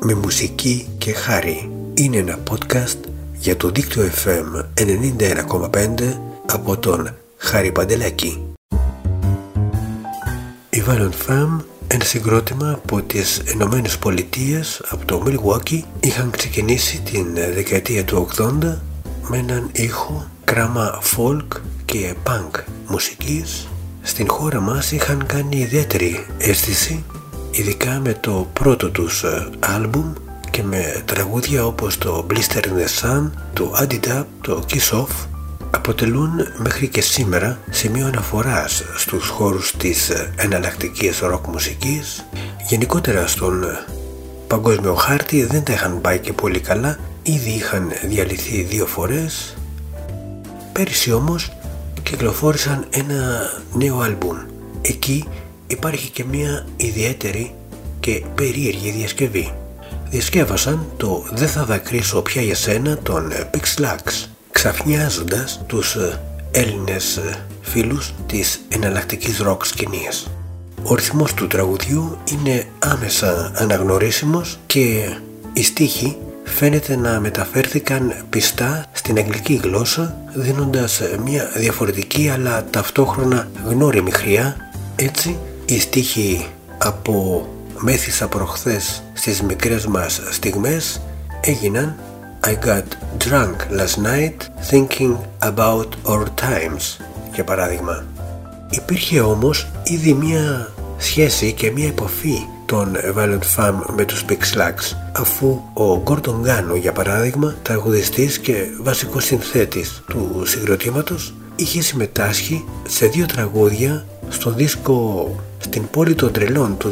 με μουσική και χάρη. Είναι ένα podcast για το δίκτυο FM 91,5 από τον Χάρη Παντελάκη. Η Violent Femme, ένα συγκρότημα από τις Ηνωμένες Πολιτείες από το Milwaukee είχαν ξεκινήσει την δεκαετία του 80 με έναν ήχο κράμα folk και punk μουσικής στην χώρα μας είχαν κάνει ιδιαίτερη αίσθηση ειδικά με το πρώτο τους ε, άλμπουμ και με τραγούδια όπως το Blister in the Sun, το Adidab, το Kiss Off αποτελούν μέχρι και σήμερα σημείο αναφοράς στους χώρους της ε, εναλλακτικής ροκ μουσικής. Γενικότερα στον ε, παγκόσμιο χάρτη δεν τα είχαν πάει και πολύ καλά ήδη είχαν διαλυθεί δύο φορές. Πέρυσι όμως κυκλοφόρησαν ένα νέο άλμπουμ. Εκεί υπάρχει και μια ιδιαίτερη και περίεργη διασκευή. Διασκεύασαν το «Δεν θα δακρύσω πια για σένα» των Pixlax, ξαφνιάζοντας τους ε, Έλληνες ε, φίλους της εναλλακτικής ροκ σκηνής. Ο ρυθμός του τραγουδιού είναι άμεσα αναγνωρίσιμος και οι στίχοι φαίνεται να μεταφέρθηκαν πιστά στην αγγλική γλώσσα δίνοντας μια διαφορετική αλλά ταυτόχρονα γνώριμη χρειά έτσι οι στίχοι από μέθησα προχθές στις μικρές μας στιγμές έγιναν I got drunk last night thinking about our times για παράδειγμα. Υπήρχε όμως ήδη μια σχέση και μια επαφή των Violent Femme με τους Pixlax αφού ο Gordon Gano για παράδειγμα τραγουδιστής και βασικός συνθέτης του συγκροτήματος είχε συμμετάσχει σε δύο τραγούδια στο δίσκο στην πόλη των τρελών του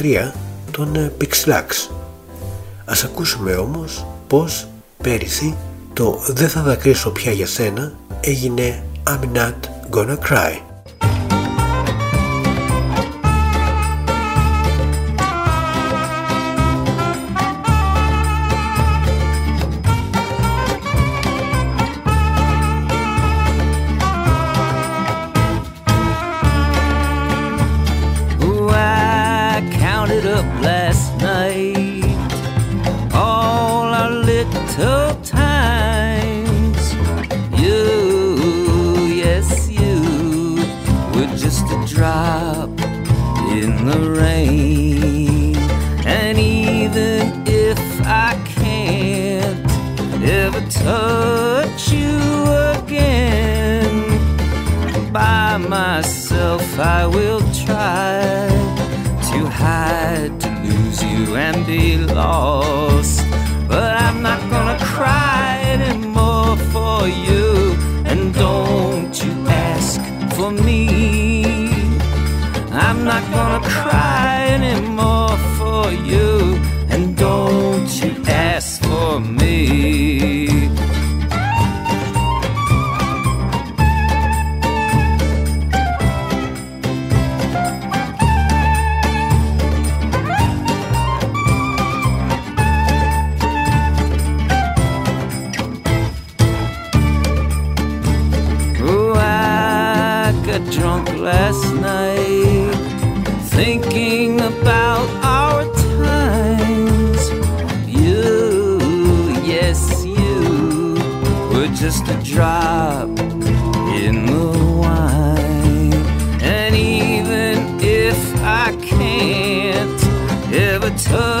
2003 των ε, Pixlax. Ας ακούσουμε όμως πως πέρυσι το «Δεν θα δακρύσω πια για σένα» έγινε «I'm not gonna cry». up last night. All our little times. You, yes, you were just a drop in the rain. Lose you and be lost. But I'm not gonna cry anymore for you, and don't you ask for me. I'm not gonna cry anymore for you, last night, thinking about our times. You, yes, you were just a drop in the wine. And even if I can't ever touch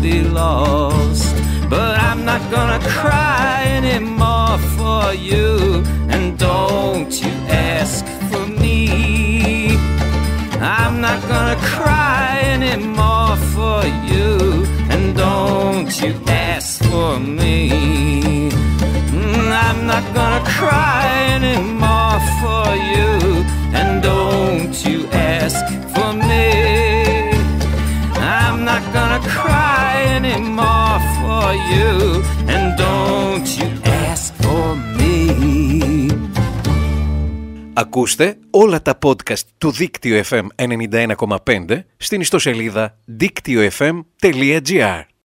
be lost. But I'm not gonna cry anymore for you, and don't you ask for me. I'm not gonna cry anymore for you, and don't you ask for me. Mm, I'm not gonna cry anymore for you, and don't you ask for me. For you And don't you ask for me. Ακούστε όλα τα podcast του Δίκτυο FM 91,5 στην ιστοσελίδα δίκτυοfm.gr